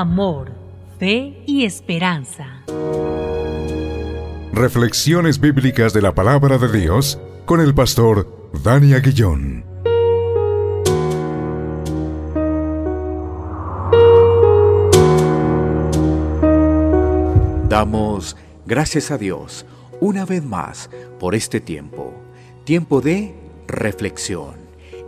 amor, fe y esperanza. Reflexiones bíblicas de la palabra de Dios con el pastor Dani Aguillón. Damos gracias a Dios una vez más por este tiempo, tiempo de reflexión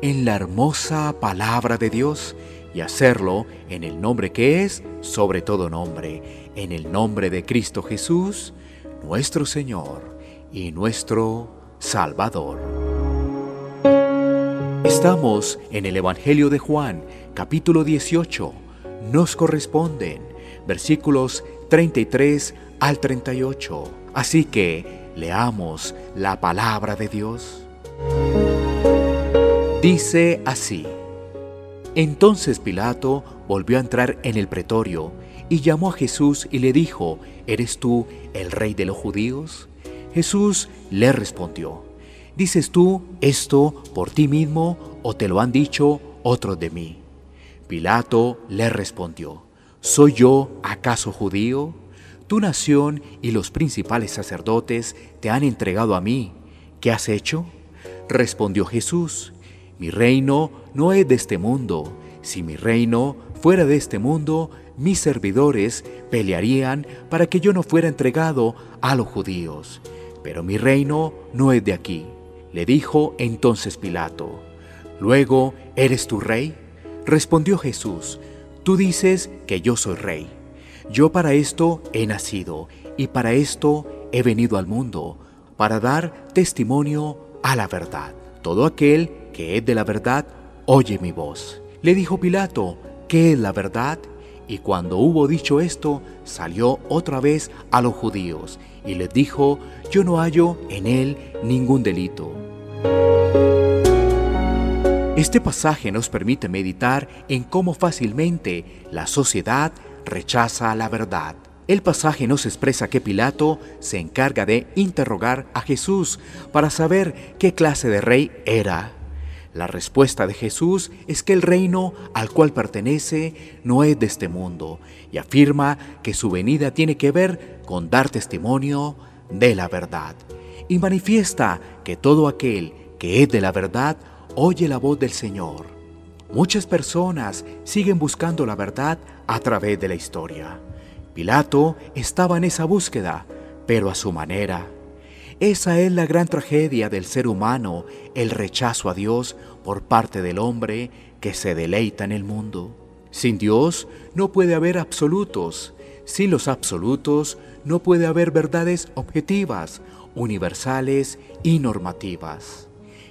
en la hermosa palabra de Dios y hacerlo en el nombre que es sobre todo nombre, en el nombre de Cristo Jesús, nuestro Señor y nuestro Salvador. Estamos en el Evangelio de Juan, capítulo 18. Nos corresponden versículos 33 al 38. Así que leamos la palabra de Dios. Dice así. Entonces Pilato volvió a entrar en el pretorio y llamó a Jesús y le dijo, ¿eres tú el rey de los judíos? Jesús le respondió, ¿dices tú esto por ti mismo o te lo han dicho otros de mí? Pilato le respondió, ¿soy yo acaso judío? Tu nación y los principales sacerdotes te han entregado a mí. ¿Qué has hecho? Respondió Jesús, mi reino no es de este mundo. Si mi reino fuera de este mundo, mis servidores pelearían para que yo no fuera entregado a los judíos. Pero mi reino no es de aquí. Le dijo entonces Pilato. Luego, ¿eres tu rey? Respondió Jesús, tú dices que yo soy rey. Yo para esto he nacido y para esto he venido al mundo, para dar testimonio a la verdad. Todo aquel que es de la verdad, oye mi voz. Le dijo Pilato, ¿qué es la verdad? Y cuando hubo dicho esto, salió otra vez a los judíos y les dijo, yo no hallo en él ningún delito. Este pasaje nos permite meditar en cómo fácilmente la sociedad rechaza la verdad. El pasaje nos expresa que Pilato se encarga de interrogar a Jesús para saber qué clase de rey era. La respuesta de Jesús es que el reino al cual pertenece no es de este mundo y afirma que su venida tiene que ver con dar testimonio de la verdad. Y manifiesta que todo aquel que es de la verdad oye la voz del Señor. Muchas personas siguen buscando la verdad a través de la historia. Pilato estaba en esa búsqueda, pero a su manera. Esa es la gran tragedia del ser humano, el rechazo a Dios por parte del hombre que se deleita en el mundo. Sin Dios no puede haber absolutos. Sin los absolutos no puede haber verdades objetivas, universales y normativas.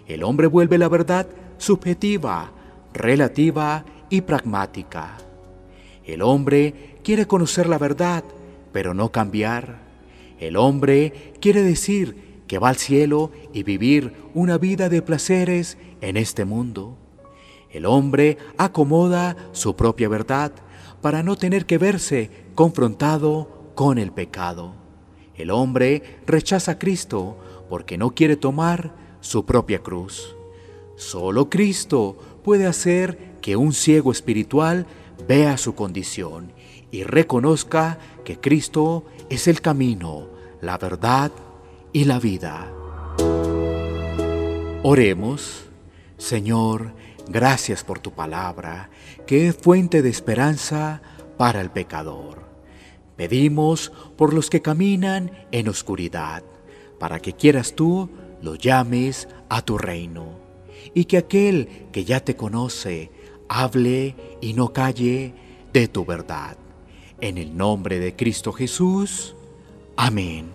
El hombre vuelve la verdad subjetiva, relativa y pragmática. El hombre quiere conocer la verdad, pero no cambiar. El hombre quiere decir que va al cielo y vivir una vida de placeres en este mundo. El hombre acomoda su propia verdad para no tener que verse confrontado con el pecado. El hombre rechaza a Cristo porque no quiere tomar su propia cruz. Solo Cristo puede hacer que un ciego espiritual vea su condición y reconozca que Cristo es el camino, la verdad y la vida. Oremos, Señor, gracias por tu palabra, que es fuente de esperanza para el pecador. Pedimos por los que caminan en oscuridad, para que quieras tú los llames a tu reino, y que aquel que ya te conoce hable y no calle de tu verdad. En el nombre de Cristo Jesús. Amén.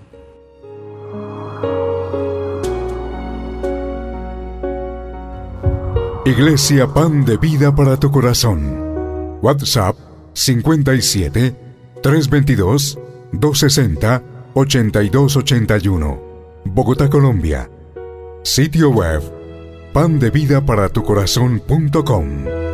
Iglesia Pan de Vida para tu Corazón. WhatsApp 57 322 260 8281. Bogotá, Colombia. Sitio web pandevidaparatucorazón.com.